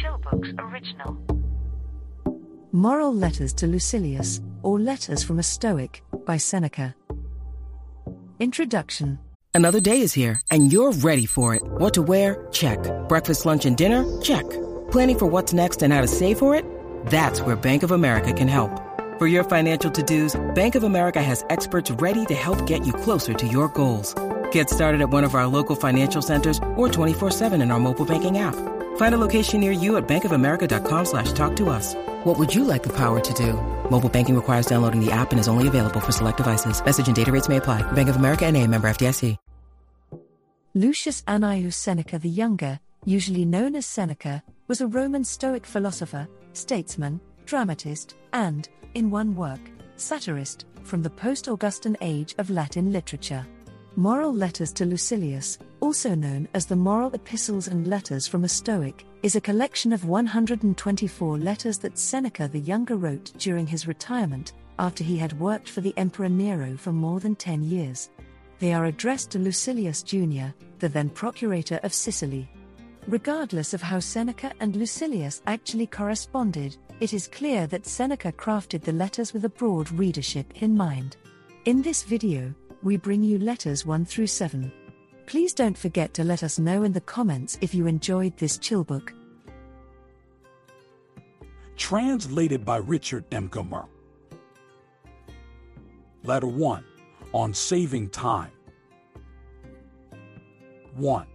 Chill Books original. Moral Letters to Lucilius, or Letters from a Stoic, by Seneca. Introduction Another day is here, and you're ready for it. What to wear? Check. Breakfast, lunch, and dinner? Check. Planning for what's next and how to save for it? That's where Bank of America can help. For your financial to dos, Bank of America has experts ready to help get you closer to your goals. Get started at one of our local financial centers or 24-7 in our mobile banking app. Find a location near you at bankofamerica.com slash talk to us. What would you like the power to do? Mobile banking requires downloading the app and is only available for select devices. Message and data rates may apply. Bank of America and a member FDIC. Lucius Annaeus Seneca the Younger, usually known as Seneca, was a Roman Stoic philosopher, statesman, dramatist, and, in one work, satirist, from the post Augustan age of Latin literature. Moral Letters to Lucilius, also known as the Moral Epistles and Letters from a Stoic, is a collection of 124 letters that Seneca the Younger wrote during his retirement, after he had worked for the Emperor Nero for more than 10 years. They are addressed to Lucilius Jr., the then procurator of Sicily. Regardless of how Seneca and Lucilius actually corresponded, it is clear that Seneca crafted the letters with a broad readership in mind. In this video, we bring you letters 1 through 7. Please don't forget to let us know in the comments if you enjoyed this chill book. Translated by Richard. Gummere. Letter 1 On Saving Time. 1.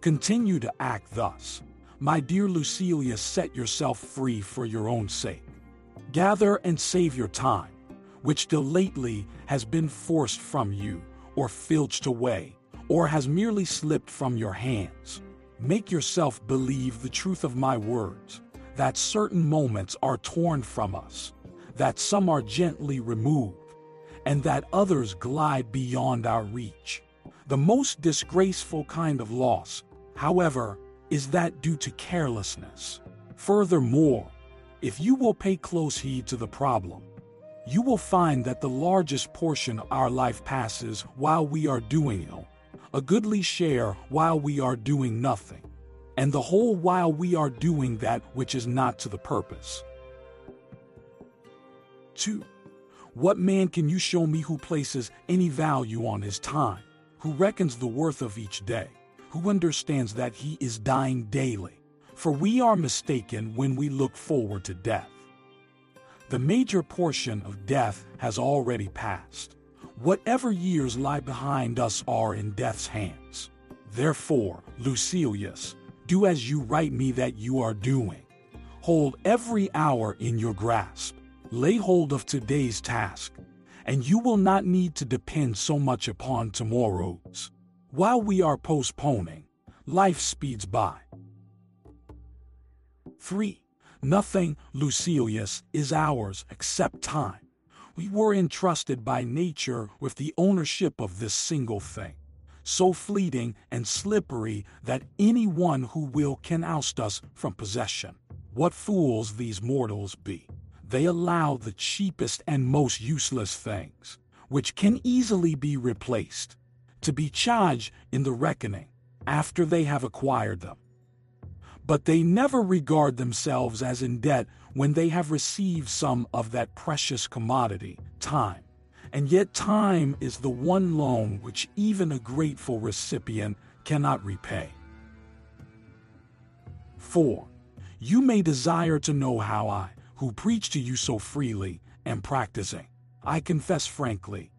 Continue to act thus. My dear Lucilius, set yourself free for your own sake. Gather and save your time, which till lately has been forced from you, or filched away, or has merely slipped from your hands. Make yourself believe the truth of my words, that certain moments are torn from us, that some are gently removed, and that others glide beyond our reach. The most disgraceful kind of loss, however, is that due to carelessness. Furthermore, if you will pay close heed to the problem, you will find that the largest portion of our life passes while we are doing ill, a goodly share while we are doing nothing, and the whole while we are doing that which is not to the purpose. 2. What man can you show me who places any value on his time, who reckons the worth of each day, who understands that he is dying daily? For we are mistaken when we look forward to death. The major portion of death has already passed. Whatever years lie behind us are in death's hands. Therefore, Lucilius, do as you write me that you are doing. Hold every hour in your grasp. Lay hold of today's task, and you will not need to depend so much upon tomorrow's. While we are postponing, life speeds by. 3. Nothing, Lucilius, is ours except time. We were entrusted by nature with the ownership of this single thing, so fleeting and slippery that anyone who will can oust us from possession. What fools these mortals be! They allow the cheapest and most useless things, which can easily be replaced, to be charged in the reckoning after they have acquired them but they never regard themselves as in debt when they have received some of that precious commodity, time. And yet, time is the one loan which even a grateful recipient cannot repay. 4. You may desire to know how I, who preach to you so freely, am practicing. I confess frankly,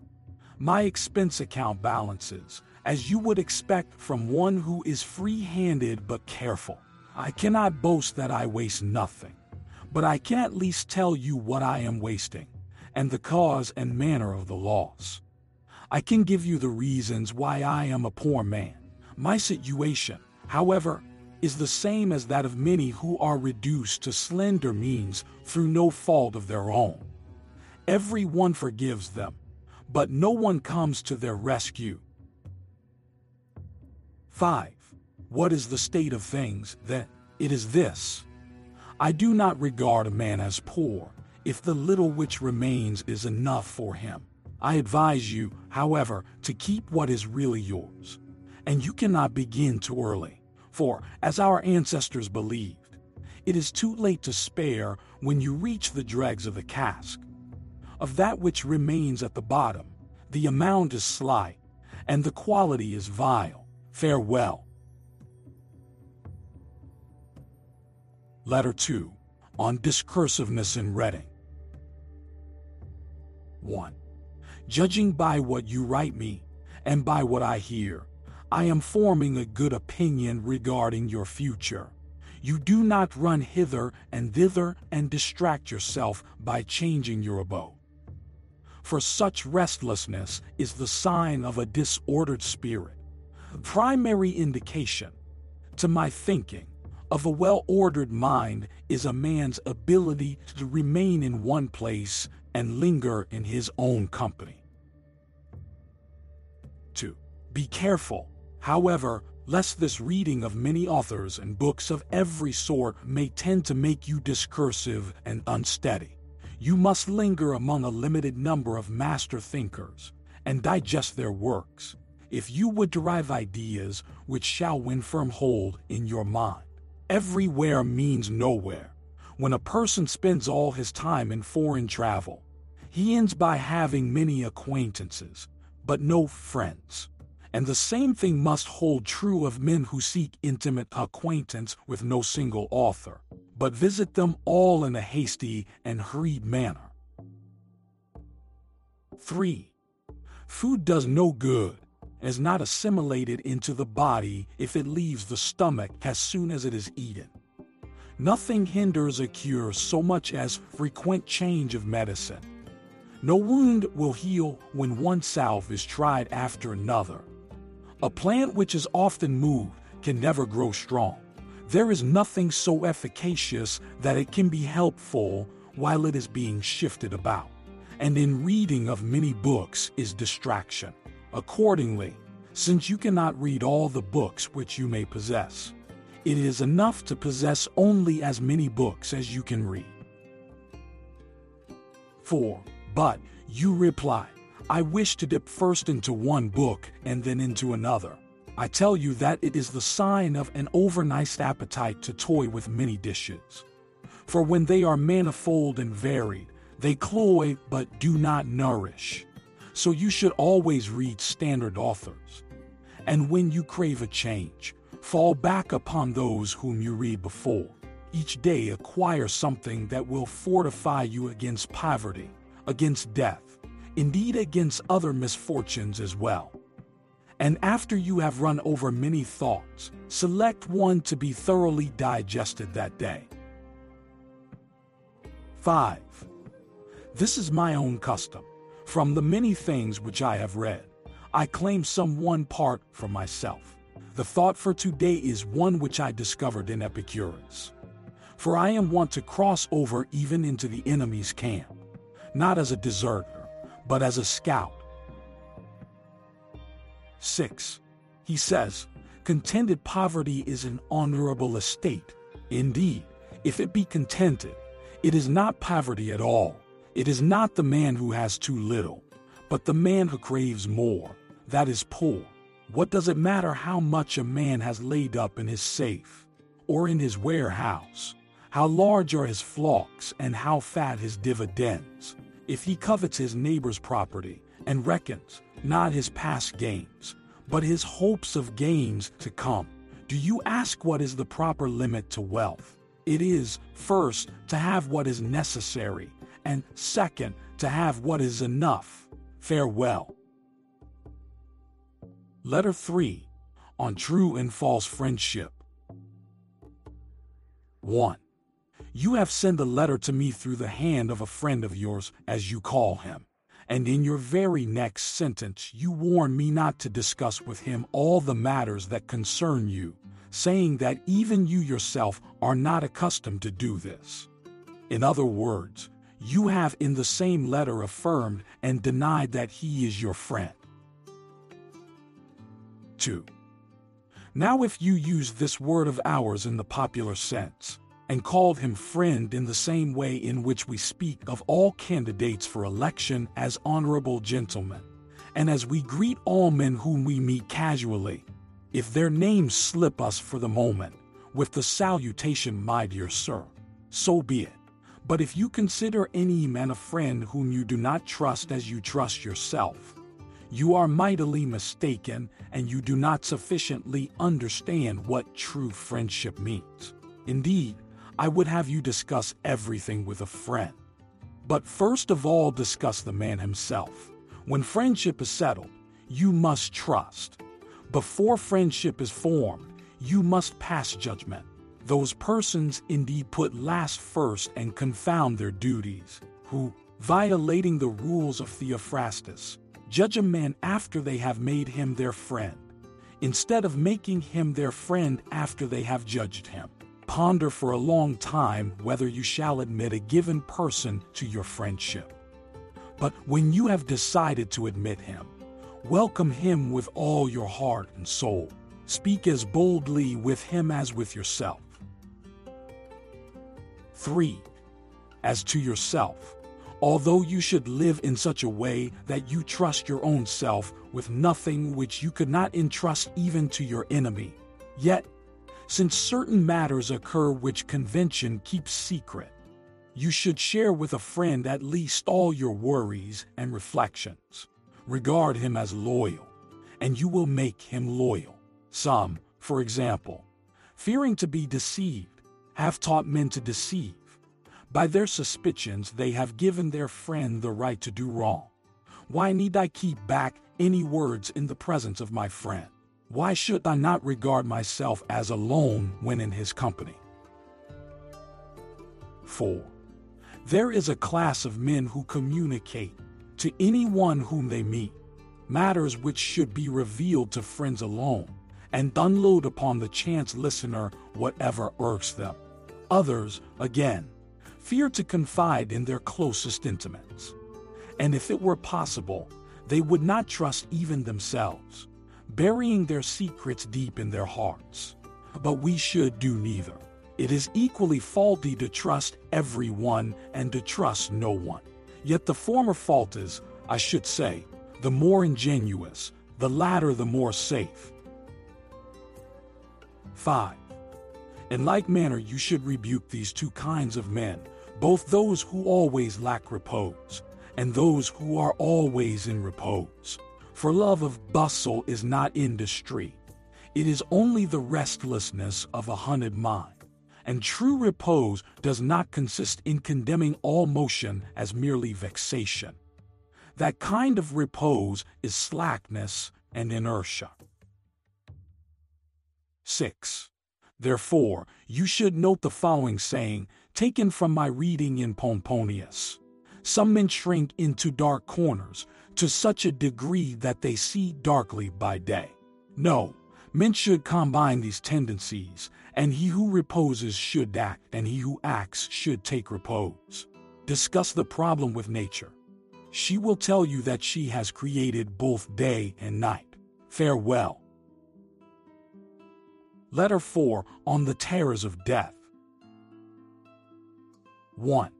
my expense account balances, as you would expect from one who is free handed but careful. I cannot boast that I waste nothing, but I can at least tell you what I am wasting, and the cause and manner of the loss. I can give you the reasons why I am a poor man. My situation, however, is the same as that of many who are reduced to slender means through no fault of their own. Every one forgives them, but no one comes to their rescue. 5. What is the state of things, then? It is this I do not regard a man as poor if the little which remains is enough for him. I advise you, however, to keep what is really yours. And you cannot begin too early, for, as our ancestors believed, it is too late to spare when you reach the dregs of the cask. Of that which remains at the bottom, the amount is slight, and the quality is vile. Farewell. Letter 2 on discursiveness in Reading. 1. Judging by what you write me, and by what I hear, I am forming a good opinion regarding your future. You do not run hither and thither and distract yourself by changing your abode. For such restlessness is the sign of a disordered spirit. Primary indication, to my thinking, of a well ordered mind is a man's ability to remain in one place and linger in his own company. 2. Be careful, however, lest this reading of many authors and books of every sort may tend to make you discursive and unsteady. You must linger among a limited number of master thinkers and digest their works if you would derive ideas which shall win firm hold in your mind. Everywhere means nowhere. When a person spends all his time in foreign travel, he ends by having many acquaintances, but no friends. And the same thing must hold true of men who seek intimate acquaintance with no single author, but visit them all in a hasty and hurried manner. 3. Food does no good is not assimilated into the body if it leaves the stomach as soon as it is eaten. Nothing hinders a cure so much as frequent change of medicine. No wound will heal when one salve is tried after another. A plant which is often moved can never grow strong. There is nothing so efficacious that it can be helpful while it is being shifted about. And in reading of many books is distraction. Accordingly, since you cannot read all the books which you may possess, it is enough to possess only as many books as you can read. 4. But, you reply, I wish to dip first into one book and then into another. I tell you that it is the sign of an overnice appetite to toy with many dishes. For when they are manifold and varied, they cloy but do not nourish so you should always read standard authors. And when you crave a change, fall back upon those whom you read before. Each day acquire something that will fortify you against poverty, against death, indeed against other misfortunes as well. And after you have run over many thoughts, select one to be thoroughly digested that day. 5. This is my own custom. From the many things which I have read, I claim some one part for myself. The thought for today is one which I discovered in Epicurus. For I am wont to cross over even into the enemy's camp, not as a deserter, but as a scout. 6. He says, Contented poverty is an honorable estate. Indeed, if it be contented, it is not poverty at all it is not the man who has too little, but the man who craves more, that is poor. What does it matter how much a man has laid up in his safe or in his warehouse? How large are his flocks and how fat his dividends? If he covets his neighbor's property and reckons not his past gains, but his hopes of gains to come, do you ask what is the proper limit to wealth? It is, first, to have what is necessary, and second, to have what is enough. Farewell. Letter 3 on True and False Friendship. 1. You have sent a letter to me through the hand of a friend of yours, as you call him, and in your very next sentence you warn me not to discuss with him all the matters that concern you, saying that even you yourself are not accustomed to do this. In other words, you have in the same letter affirmed and denied that he is your friend. 2. Now, if you use this word of ours in the popular sense, and called him friend in the same way in which we speak of all candidates for election as honorable gentlemen, and as we greet all men whom we meet casually, if their names slip us for the moment, with the salutation, My dear sir. So be it. But if you consider any man a friend whom you do not trust as you trust yourself, you are mightily mistaken and you do not sufficiently understand what true friendship means. Indeed, I would have you discuss everything with a friend. But first of all, discuss the man himself. When friendship is settled, you must trust. Before friendship is formed, you must pass judgment. Those persons indeed put last first and confound their duties, who, violating the rules of Theophrastus, judge a man after they have made him their friend, instead of making him their friend after they have judged him. Ponder for a long time whether you shall admit a given person to your friendship. But when you have decided to admit him, welcome him with all your heart and soul. Speak as boldly with him as with yourself. 3. As to yourself, although you should live in such a way that you trust your own self with nothing which you could not entrust even to your enemy, yet, since certain matters occur which convention keeps secret, you should share with a friend at least all your worries and reflections. Regard him as loyal, and you will make him loyal. Some, for example, fearing to be deceived, have taught men to deceive. By their suspicions, they have given their friend the right to do wrong. Why need I keep back any words in the presence of my friend? Why should I not regard myself as alone when in his company? 4. There is a class of men who communicate to anyone whom they meet matters which should be revealed to friends alone and unload upon the chance listener whatever irks them. Others, again, fear to confide in their closest intimates. And if it were possible, they would not trust even themselves, burying their secrets deep in their hearts. But we should do neither. It is equally faulty to trust everyone and to trust no one. Yet the former fault is, I should say, the more ingenuous, the latter the more safe. 5. In like manner, you should rebuke these two kinds of men, both those who always lack repose, and those who are always in repose. For love of bustle is not industry, it is only the restlessness of a hunted mind. And true repose does not consist in condemning all motion as merely vexation. That kind of repose is slackness and inertia. 6. Therefore, you should note the following saying, taken from my reading in Pomponius. Some men shrink into dark corners to such a degree that they see darkly by day. No, men should combine these tendencies, and he who reposes should act, and he who acts should take repose. Discuss the problem with nature. She will tell you that she has created both day and night. Farewell. Letter 4 on the terrors of death. 1.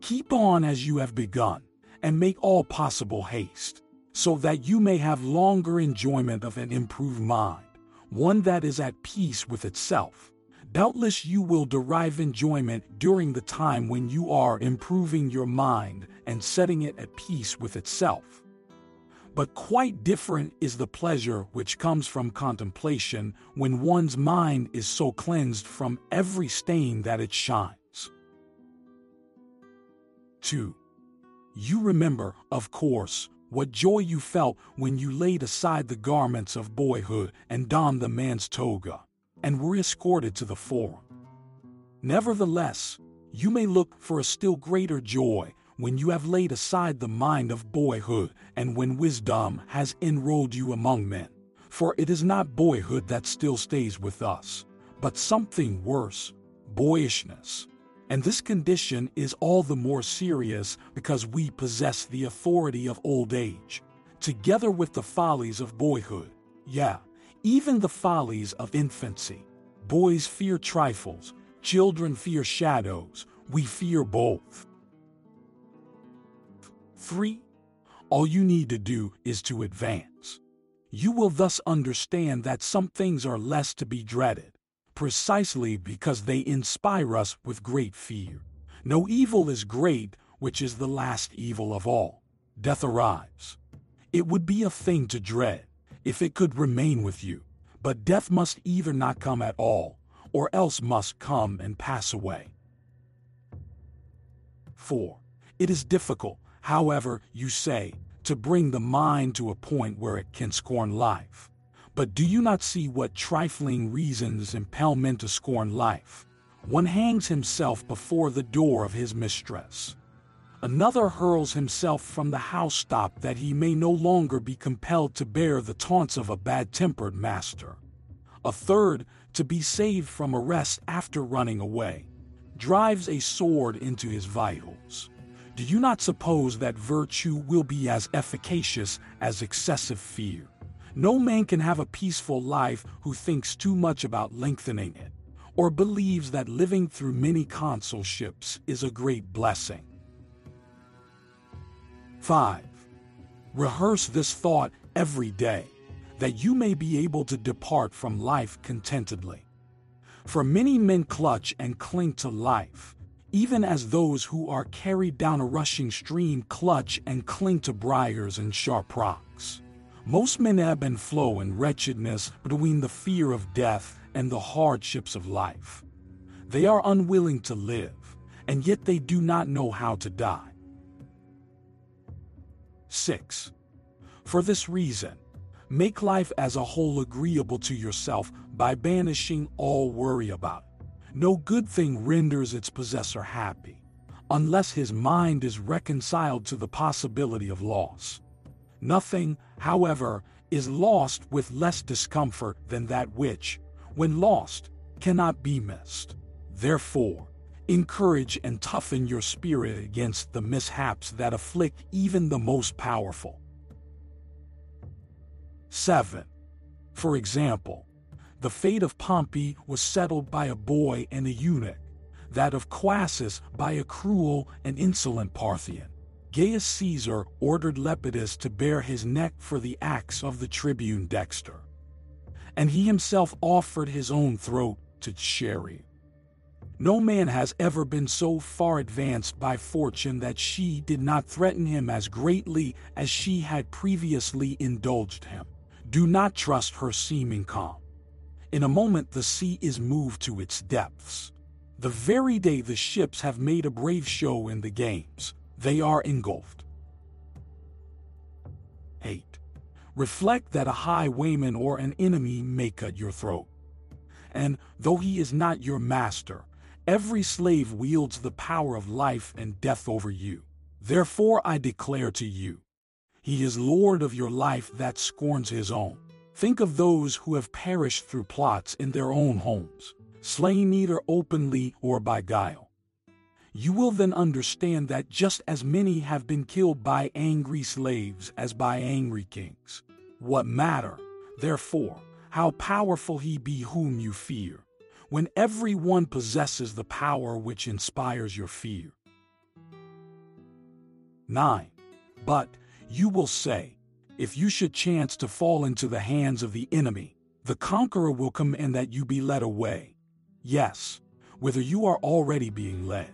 Keep on as you have begun, and make all possible haste, so that you may have longer enjoyment of an improved mind, one that is at peace with itself. Doubtless you will derive enjoyment during the time when you are improving your mind and setting it at peace with itself. But quite different is the pleasure which comes from contemplation when one's mind is so cleansed from every stain that it shines. 2. You remember, of course, what joy you felt when you laid aside the garments of boyhood and donned the man's toga, and were escorted to the forum. Nevertheless, you may look for a still greater joy when you have laid aside the mind of boyhood and when wisdom has enrolled you among men. For it is not boyhood that still stays with us, but something worse boyishness. And this condition is all the more serious because we possess the authority of old age, together with the follies of boyhood. Yeah, even the follies of infancy. Boys fear trifles, children fear shadows, we fear both. 3. All you need to do is to advance. You will thus understand that some things are less to be dreaded, precisely because they inspire us with great fear. No evil is great, which is the last evil of all. Death arrives. It would be a thing to dread if it could remain with you, but death must either not come at all, or else must come and pass away. 4. It is difficult, however, you say, to bring the mind to a point where it can scorn life. But do you not see what trifling reasons impel men to scorn life? One hangs himself before the door of his mistress. Another hurls himself from the housetop that he may no longer be compelled to bear the taunts of a bad-tempered master. A third, to be saved from arrest after running away, drives a sword into his vitals. Do you not suppose that virtue will be as efficacious as excessive fear? No man can have a peaceful life who thinks too much about lengthening it, or believes that living through many consulships is a great blessing. 5. Rehearse this thought every day, that you may be able to depart from life contentedly. For many men clutch and cling to life, even as those who are carried down a rushing stream clutch and cling to briars and sharp rocks. Most men ebb and flow in wretchedness between the fear of death and the hardships of life. They are unwilling to live, and yet they do not know how to die. 6. For this reason, make life as a whole agreeable to yourself by banishing all worry about it. No good thing renders its possessor happy, unless his mind is reconciled to the possibility of loss. Nothing, however, is lost with less discomfort than that which, when lost, cannot be missed. Therefore, encourage and toughen your spirit against the mishaps that afflict even the most powerful. 7. For example, the fate of Pompey was settled by a boy and a eunuch, that of Crassus by a cruel and insolent Parthian. Gaius Caesar ordered Lepidus to bare his neck for the axe of the tribune Dexter, and he himself offered his own throat to Chaerea. No man has ever been so far advanced by fortune that she did not threaten him as greatly as she had previously indulged him. Do not trust her seeming calm. In a moment, the sea is moved to its depths. The very day the ships have made a brave show in the games, they are engulfed. 8. Reflect that a highwayman or an enemy may cut your throat. And, though he is not your master, every slave wields the power of life and death over you. Therefore I declare to you, he is Lord of your life that scorns his own. Think of those who have perished through plots in their own homes, slain either openly or by guile. You will then understand that just as many have been killed by angry slaves as by angry kings. What matter, therefore, how powerful he be whom you fear, when every one possesses the power which inspires your fear. 9. But, you will say, if you should chance to fall into the hands of the enemy, the conqueror will command that you be led away. Yes, whether you are already being led.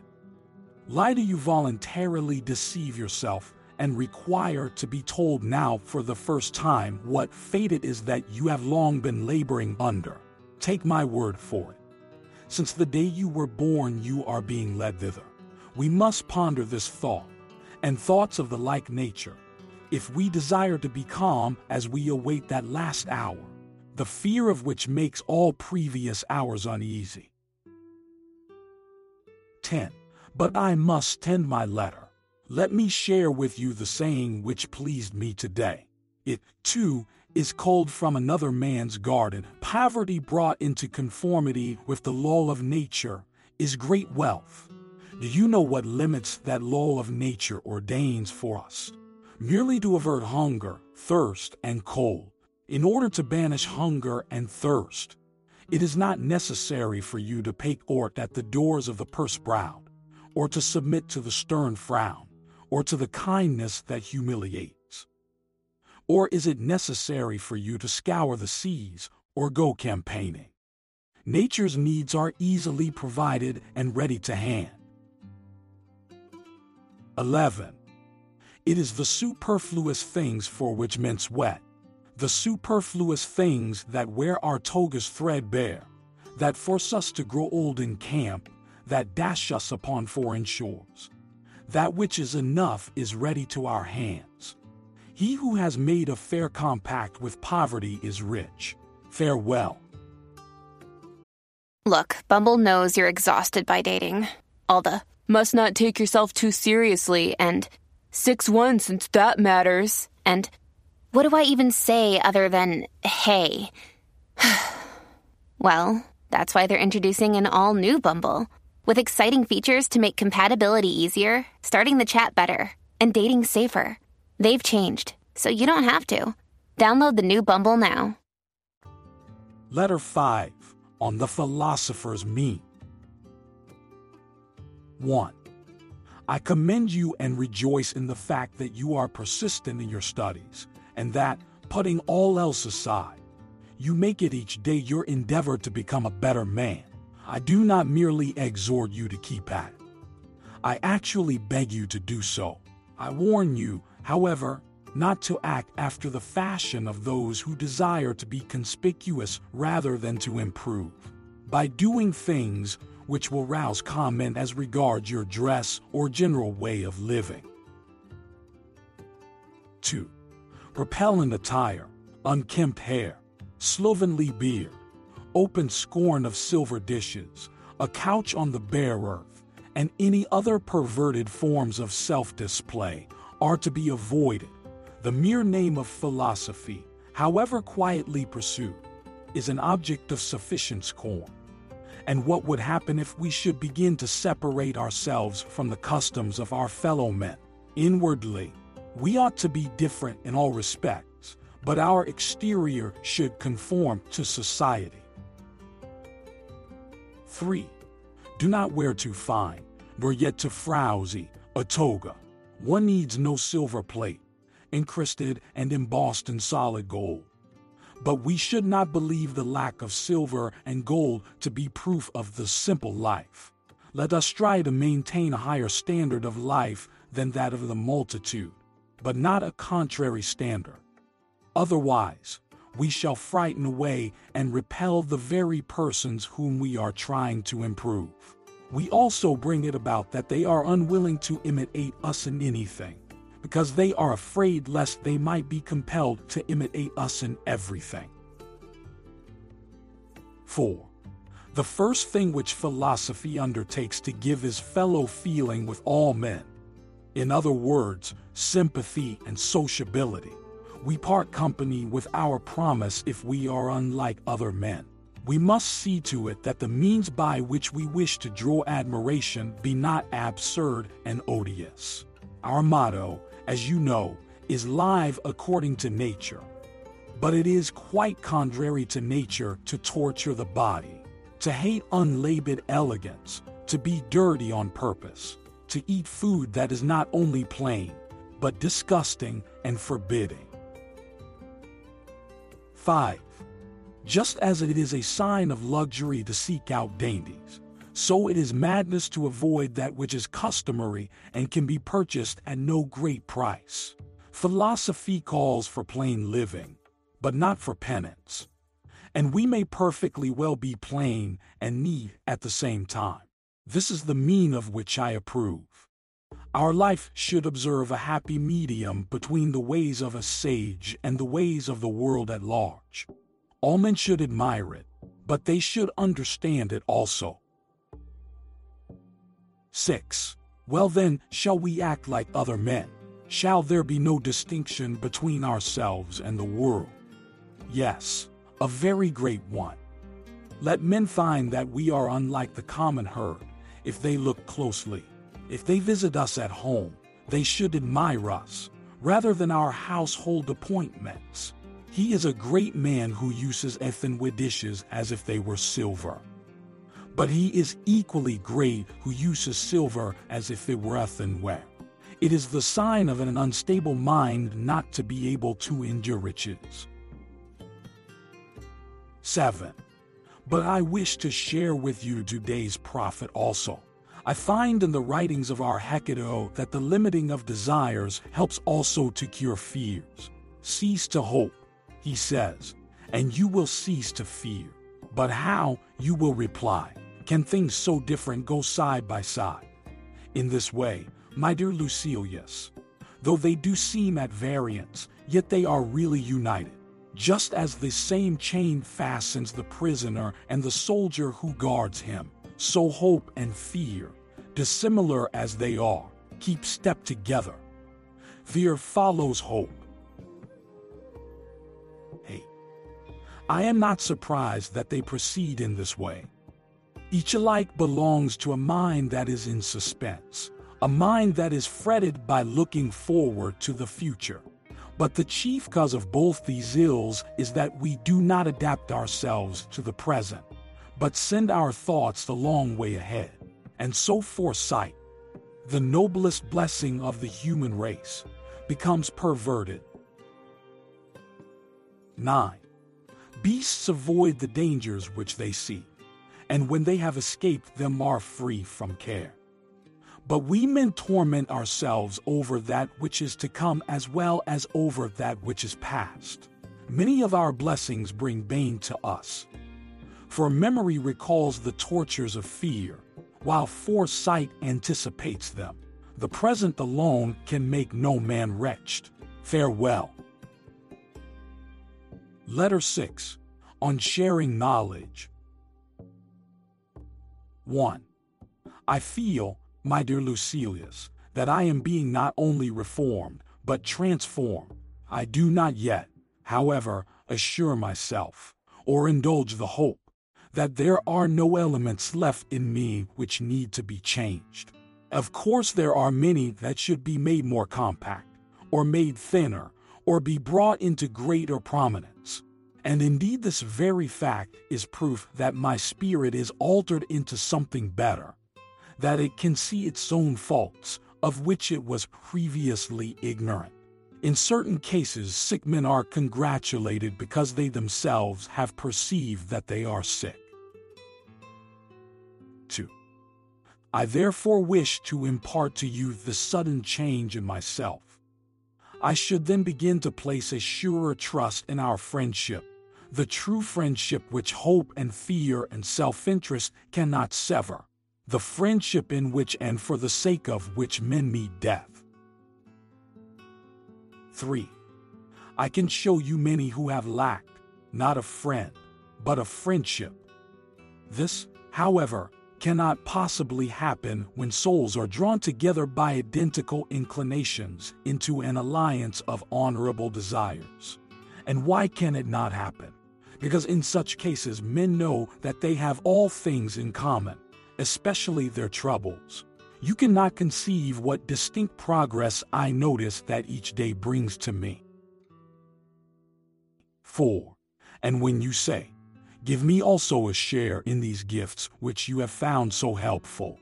Why do you voluntarily deceive yourself and require to be told now for the first time what fate it is that you have long been laboring under? Take my word for it. Since the day you were born, you are being led thither. We must ponder this thought, and thoughts of the like nature if we desire to be calm as we await that last hour, the fear of which makes all previous hours uneasy. 10. But I must tend my letter. Let me share with you the saying which pleased me today. It, too, is culled from another man's garden. Poverty brought into conformity with the law of nature is great wealth. Do you know what limits that law of nature ordains for us? Merely to avert hunger, thirst, and cold. In order to banish hunger and thirst, it is not necessary for you to pay court at the doors of the purse-browed, or to submit to the stern frown, or to the kindness that humiliates. Or is it necessary for you to scour the seas or go campaigning? Nature's needs are easily provided and ready to hand. 11. It is the superfluous things for which men sweat, the superfluous things that wear our togas threadbare, that force us to grow old in camp, that dash us upon foreign shores. That which is enough is ready to our hands. He who has made a fair compact with poverty is rich. Farewell. Look, Bumble knows you're exhausted by dating. All the must not take yourself too seriously and 6 1 since that matters. And what do I even say other than hey? well, that's why they're introducing an all new Bumble with exciting features to make compatibility easier, starting the chat better, and dating safer. They've changed, so you don't have to. Download the new Bumble now. Letter 5 on the philosopher's mean. 1. I commend you and rejoice in the fact that you are persistent in your studies, and that, putting all else aside, you make it each day your endeavor to become a better man. I do not merely exhort you to keep at it. I actually beg you to do so. I warn you, however, not to act after the fashion of those who desire to be conspicuous rather than to improve. By doing things which will rouse comment as regards your dress or general way of living. 2. Repellent attire, unkempt hair, slovenly beard, open scorn of silver dishes, a couch on the bare earth, and any other perverted forms of self display are to be avoided the mere name of philosophy, however quietly pursued, is an object of sufficient scorn. And what would happen if we should begin to separate ourselves from the customs of our fellow men? Inwardly, we ought to be different in all respects, but our exterior should conform to society. 3. Do not wear too fine, nor yet too frowsy, a toga. One needs no silver plate encrusted and embossed in solid gold. But we should not believe the lack of silver and gold to be proof of the simple life. Let us try to maintain a higher standard of life than that of the multitude, but not a contrary standard. Otherwise, we shall frighten away and repel the very persons whom we are trying to improve. We also bring it about that they are unwilling to imitate us in anything because they are afraid lest they might be compelled to imitate us in everything. 4. The first thing which philosophy undertakes to give is fellow feeling with all men. In other words, sympathy and sociability. We part company with our promise if we are unlike other men. We must see to it that the means by which we wish to draw admiration be not absurd and odious. Our motto as you know, is live according to nature. But it is quite contrary to nature to torture the body, to hate unlaboured elegance, to be dirty on purpose, to eat food that is not only plain, but disgusting and forbidding. 5. Just as it is a sign of luxury to seek out dainties, so it is madness to avoid that which is customary and can be purchased at no great price. Philosophy calls for plain living, but not for penance. And we may perfectly well be plain and neat at the same time. This is the mean of which I approve. Our life should observe a happy medium between the ways of a sage and the ways of the world at large. All men should admire it, but they should understand it also. 6. Well then, shall we act like other men? Shall there be no distinction between ourselves and the world? Yes, a very great one. Let men find that we are unlike the common herd if they look closely. If they visit us at home, they should admire us rather than our household appointments. He is a great man who uses earthenware dishes as if they were silver but he is equally great who uses silver as if it were earthenware. It is the sign of an unstable mind not to be able to endure riches. 7. But I wish to share with you today's profit also. I find in the writings of our Hecato that the limiting of desires helps also to cure fears. Cease to hope, he says, and you will cease to fear. But how, you will reply, can things so different go side by side? In this way, my dear Lucilius, though they do seem at variance, yet they are really united. Just as the same chain fastens the prisoner and the soldier who guards him, so hope and fear, dissimilar as they are, keep step together. Fear follows hope. I am not surprised that they proceed in this way. Each alike belongs to a mind that is in suspense, a mind that is fretted by looking forward to the future. But the chief cause of both these ills is that we do not adapt ourselves to the present, but send our thoughts the long way ahead. And so foresight, the noblest blessing of the human race, becomes perverted. 9. Beasts avoid the dangers which they see, and when they have escaped them are free from care. But we men torment ourselves over that which is to come as well as over that which is past. Many of our blessings bring bane to us. For memory recalls the tortures of fear, while foresight anticipates them. The present alone can make no man wretched. Farewell. Letter 6 On Sharing Knowledge 1. I feel my dear Lucilius, that I am being not only reformed, but transformed. I do not yet, however, assure myself, or indulge the hope, that there are no elements left in me which need to be changed. Of course, there are many that should be made more compact, or made thinner, or be brought into greater prominence. And indeed, this very fact is proof that my spirit is altered into something better, that it can see its own faults, of which it was previously ignorant. In certain cases, sick men are congratulated because they themselves have perceived that they are sick. 2. I therefore wish to impart to you the sudden change in myself. I should then begin to place a surer trust in our friendship, the true friendship which hope and fear and self interest cannot sever the friendship in which and for the sake of which men meet death. 3. I can show you many who have lacked, not a friend, but a friendship. This, however, cannot possibly happen when souls are drawn together by identical inclinations into an alliance of honorable desires. And why can it not happen? Because in such cases men know that they have all things in common especially their troubles. You cannot conceive what distinct progress I notice that each day brings to me. 4. And when you say, Give me also a share in these gifts which you have found so helpful,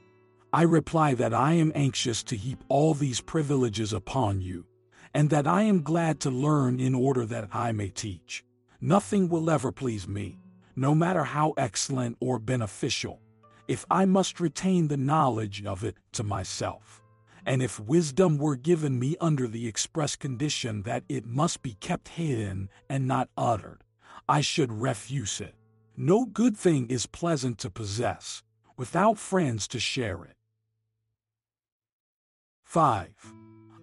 I reply that I am anxious to heap all these privileges upon you, and that I am glad to learn in order that I may teach. Nothing will ever please me, no matter how excellent or beneficial, if I must retain the knowledge of it to myself, and if wisdom were given me under the express condition that it must be kept hidden and not uttered, I should refuse it. No good thing is pleasant to possess without friends to share it. 5.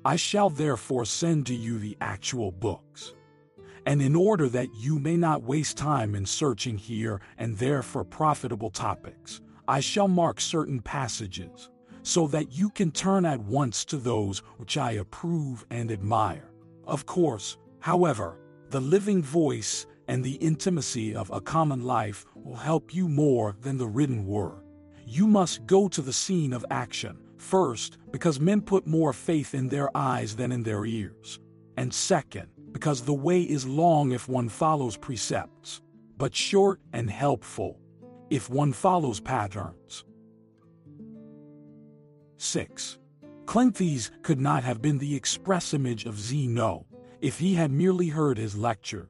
I shall therefore send to you the actual books. And in order that you may not waste time in searching here and there for profitable topics, I shall mark certain passages, so that you can turn at once to those which I approve and admire. Of course, however, the living voice and the intimacy of a common life will help you more than the written word. You must go to the scene of action, first, because men put more faith in their eyes than in their ears, and second, because the way is long if one follows precepts, but short and helpful if one follows patterns. 6. Cleanthes could not have been the express image of Zeno if he had merely heard his lectures.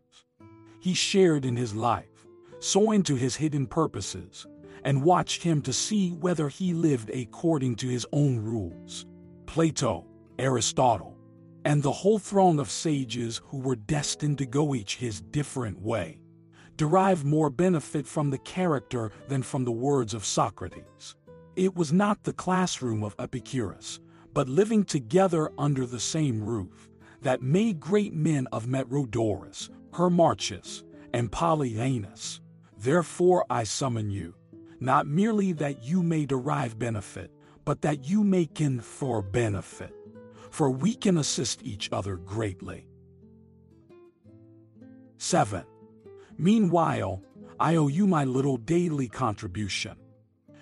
He shared in his life, saw into his hidden purposes, and watched him to see whether he lived according to his own rules. Plato, Aristotle, and the whole throng of sages who were destined to go each his different way derive more benefit from the character than from the words of Socrates. It was not the classroom of Epicurus, but living together under the same roof, that made great men of Metrodorus, Hermarchus, and Polyaenus. Therefore I summon you, not merely that you may derive benefit, but that you may confer benefit. For we can assist each other greatly. 7. Meanwhile, I owe you my little daily contribution.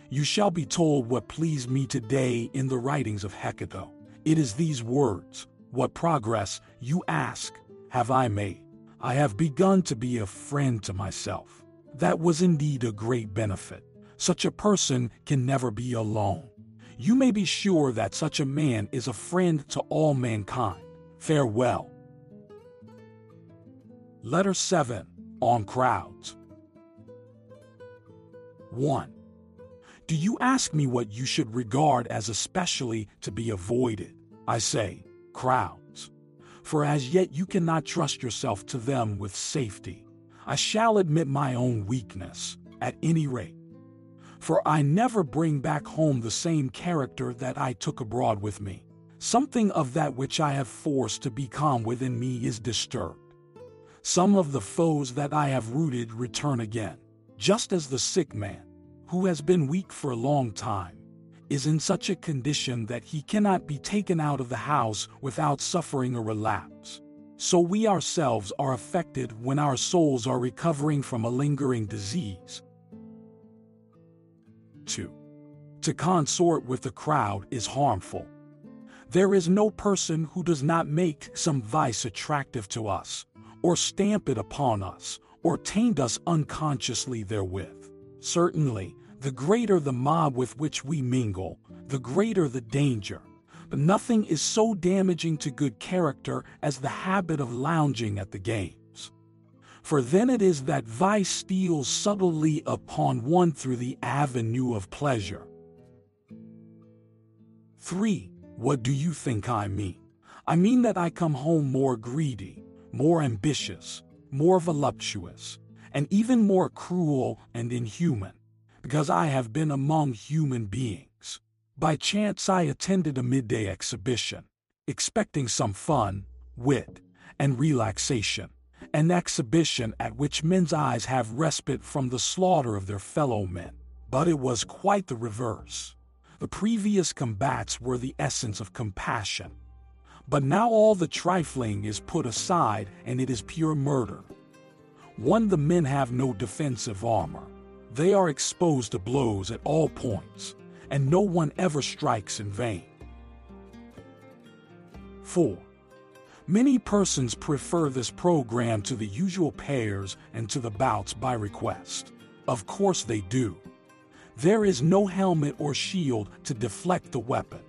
You shall be told what pleased me today in the writings of Hecato. It is these words What progress, you ask, have I made? I have begun to be a friend to myself. That was indeed a great benefit. Such a person can never be alone. You may be sure that such a man is a friend to all mankind. Farewell. Letter 7 on crowds. 1. Do you ask me what you should regard as especially to be avoided? I say, crowds. For as yet you cannot trust yourself to them with safety. I shall admit my own weakness, at any rate. For I never bring back home the same character that I took abroad with me. Something of that which I have forced to become within me is disturbed some of the foes that I have rooted return again, just as the sick man, who has been weak for a long time, is in such a condition that he cannot be taken out of the house without suffering a relapse. So we ourselves are affected when our souls are recovering from a lingering disease. 2. To consort with the crowd is harmful. There is no person who does not make some vice attractive to us, or stamp it upon us, or taint us unconsciously therewith. Certainly, the greater the mob with which we mingle, the greater the danger. But nothing is so damaging to good character as the habit of lounging at the games. For then it is that vice steals subtly upon one through the avenue of pleasure. 3. What do you think I mean? I mean that I come home more greedy, more ambitious, more voluptuous, and even more cruel and inhuman, because I have been among human beings. By chance, I attended a midday exhibition, expecting some fun, wit, and relaxation, an exhibition at which men's eyes have respite from the slaughter of their fellow men. But it was quite the reverse. The previous combats were the essence of compassion, but now all the trifling is put aside and it is pure murder. One, the men have no defensive armor. They are exposed to blows at all points, and no one ever strikes in vain. 4. Many persons prefer this program to the usual pairs and to the bouts by request. Of course they do. There is no helmet or shield to deflect the weapon.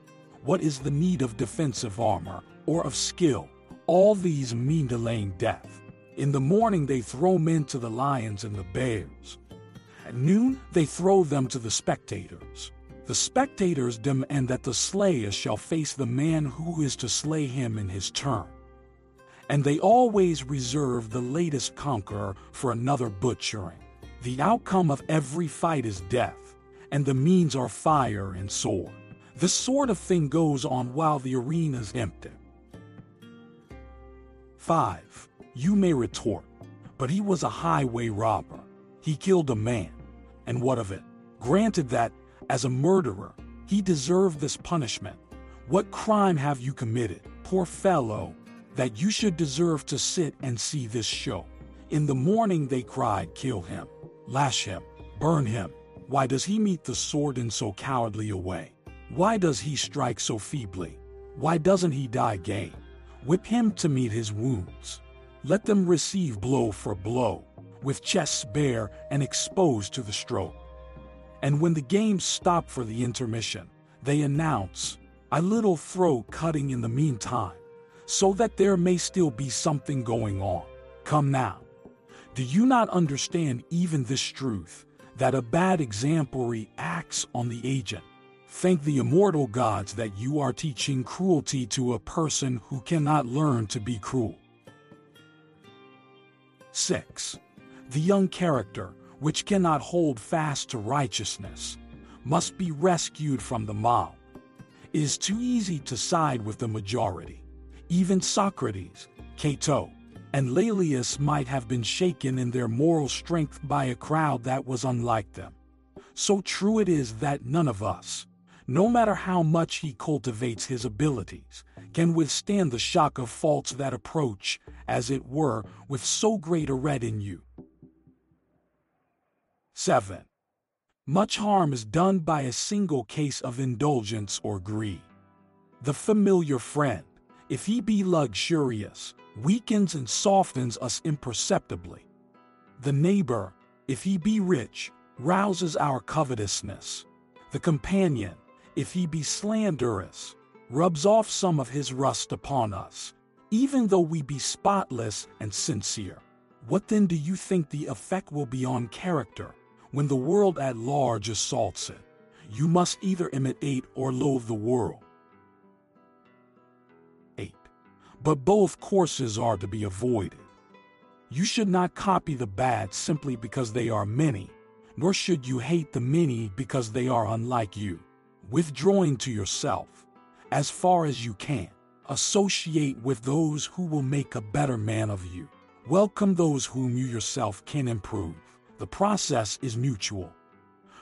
What is the need of defensive armor or of skill? All these mean delaying death. In the morning, they throw men to the lions and the bears. At noon, they throw them to the spectators. The spectators demand that the slayer shall face the man who is to slay him in his turn. And they always reserve the latest conqueror for another butchering. The outcome of every fight is death, and the means are fire and sword. This sort of thing goes on while the arena is empty. 5. You may retort, but he was a highway robber. He killed a man. And what of it? Granted that, as a murderer, he deserved this punishment. What crime have you committed, poor fellow, that you should deserve to sit and see this show? In the morning they cried, Kill him, lash him, burn him. Why does he meet the sword in so cowardly a way? Why does he strike so feebly? Why doesn't he die gay? Whip him to meet his wounds. Let them receive blow for blow, with chests bare and exposed to the stroke. And when the game stop for the intermission, they announce, a little throat cutting in the meantime, so that there may still be something going on. Come now. Do you not understand even this truth, that a bad exemplary acts on the agent? Thank the immortal gods that you are teaching cruelty to a person who cannot learn to be cruel. 6. The young character, which cannot hold fast to righteousness, must be rescued from the mob. It is too easy to side with the majority. Even Socrates, Cato, and Laelius might have been shaken in their moral strength by a crowd that was unlike them. So true it is that none of us, no matter how much he cultivates his abilities, can withstand the shock of faults that approach, as it were, with so great a retinue. 7. Much harm is done by a single case of indulgence or greed. The familiar friend, if he be luxurious, weakens and softens us imperceptibly. The neighbor, if he be rich, rouses our covetousness. The companion, if he be slanderous, rubs off some of his rust upon us, even though we be spotless and sincere. What then do you think the effect will be on character when the world at large assaults it? You must either imitate or loathe the world. 8. but both courses are to be avoided. You should not copy the bad simply because they are many, nor should you hate the many because they are unlike you. Withdrawing to yourself, as far as you can, associate with those who will make a better man of you. Welcome those whom you yourself can improve. The process is mutual.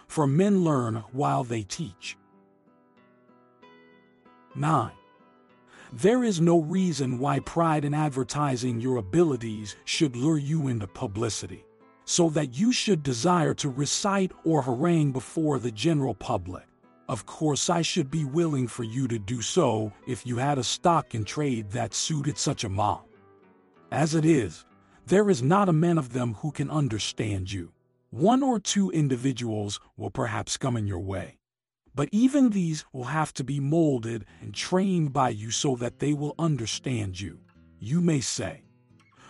For men learn while they teach. 9. There is no reason why pride in advertising your abilities should lure you into publicity, so that you should desire to recite or harangue before the general public. Of course, I should be willing for you to do so if you had a stock in trade that suited such a mob. As it is, there is not a man of them who can understand you. One or two individuals will perhaps come in your way. But even these will have to be molded and trained by you so that they will understand you. You may say,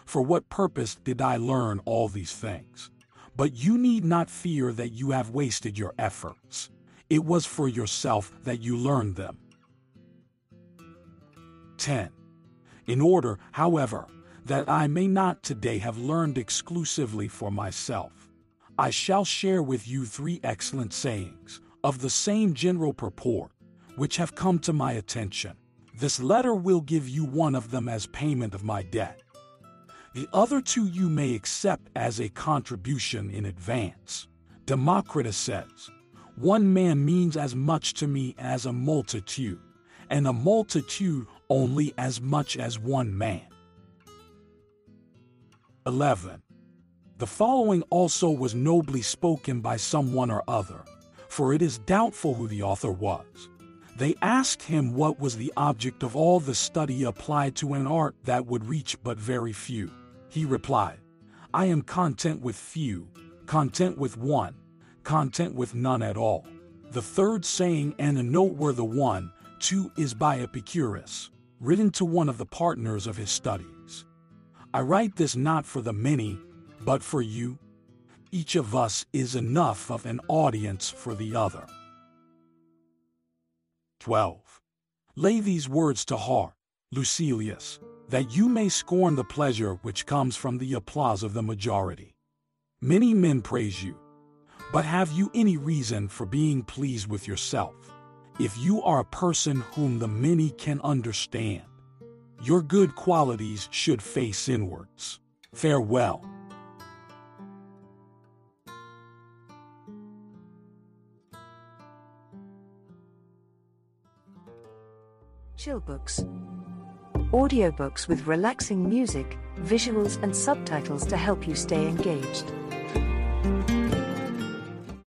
For what purpose did I learn all these things? But you need not fear that you have wasted your efforts. It was for yourself that you learned them. 10. In order, however, that I may not today have learned exclusively for myself, I shall share with you three excellent sayings of the same general purport, which have come to my attention. This letter will give you one of them as payment of my debt. The other two you may accept as a contribution in advance. Democritus says, One man means as much to me as a multitude, and a multitude only as much as one man. 11. The following also was nobly spoken by someone or other for it is doubtful who the author was. They asked him what was the object of all the study applied to an art that would reach but very few. He replied, I am content with few, content with one, content with none at all. The third saying and a noteworthy one, too, is by Epicurus, written to one of the partners of his studies. I write this not for the many, but for you, each of us is enough of an audience for the other. 12. Lay these words to heart, Lucilius, that you may scorn the pleasure which comes from the applause of the majority. Many men praise you, but have you any reason for being pleased with yourself? If you are a person whom the many can understand, your good qualities should face inwards. Farewell. Chill Books. Audiobooks with relaxing music, visuals, and subtitles to help you stay engaged.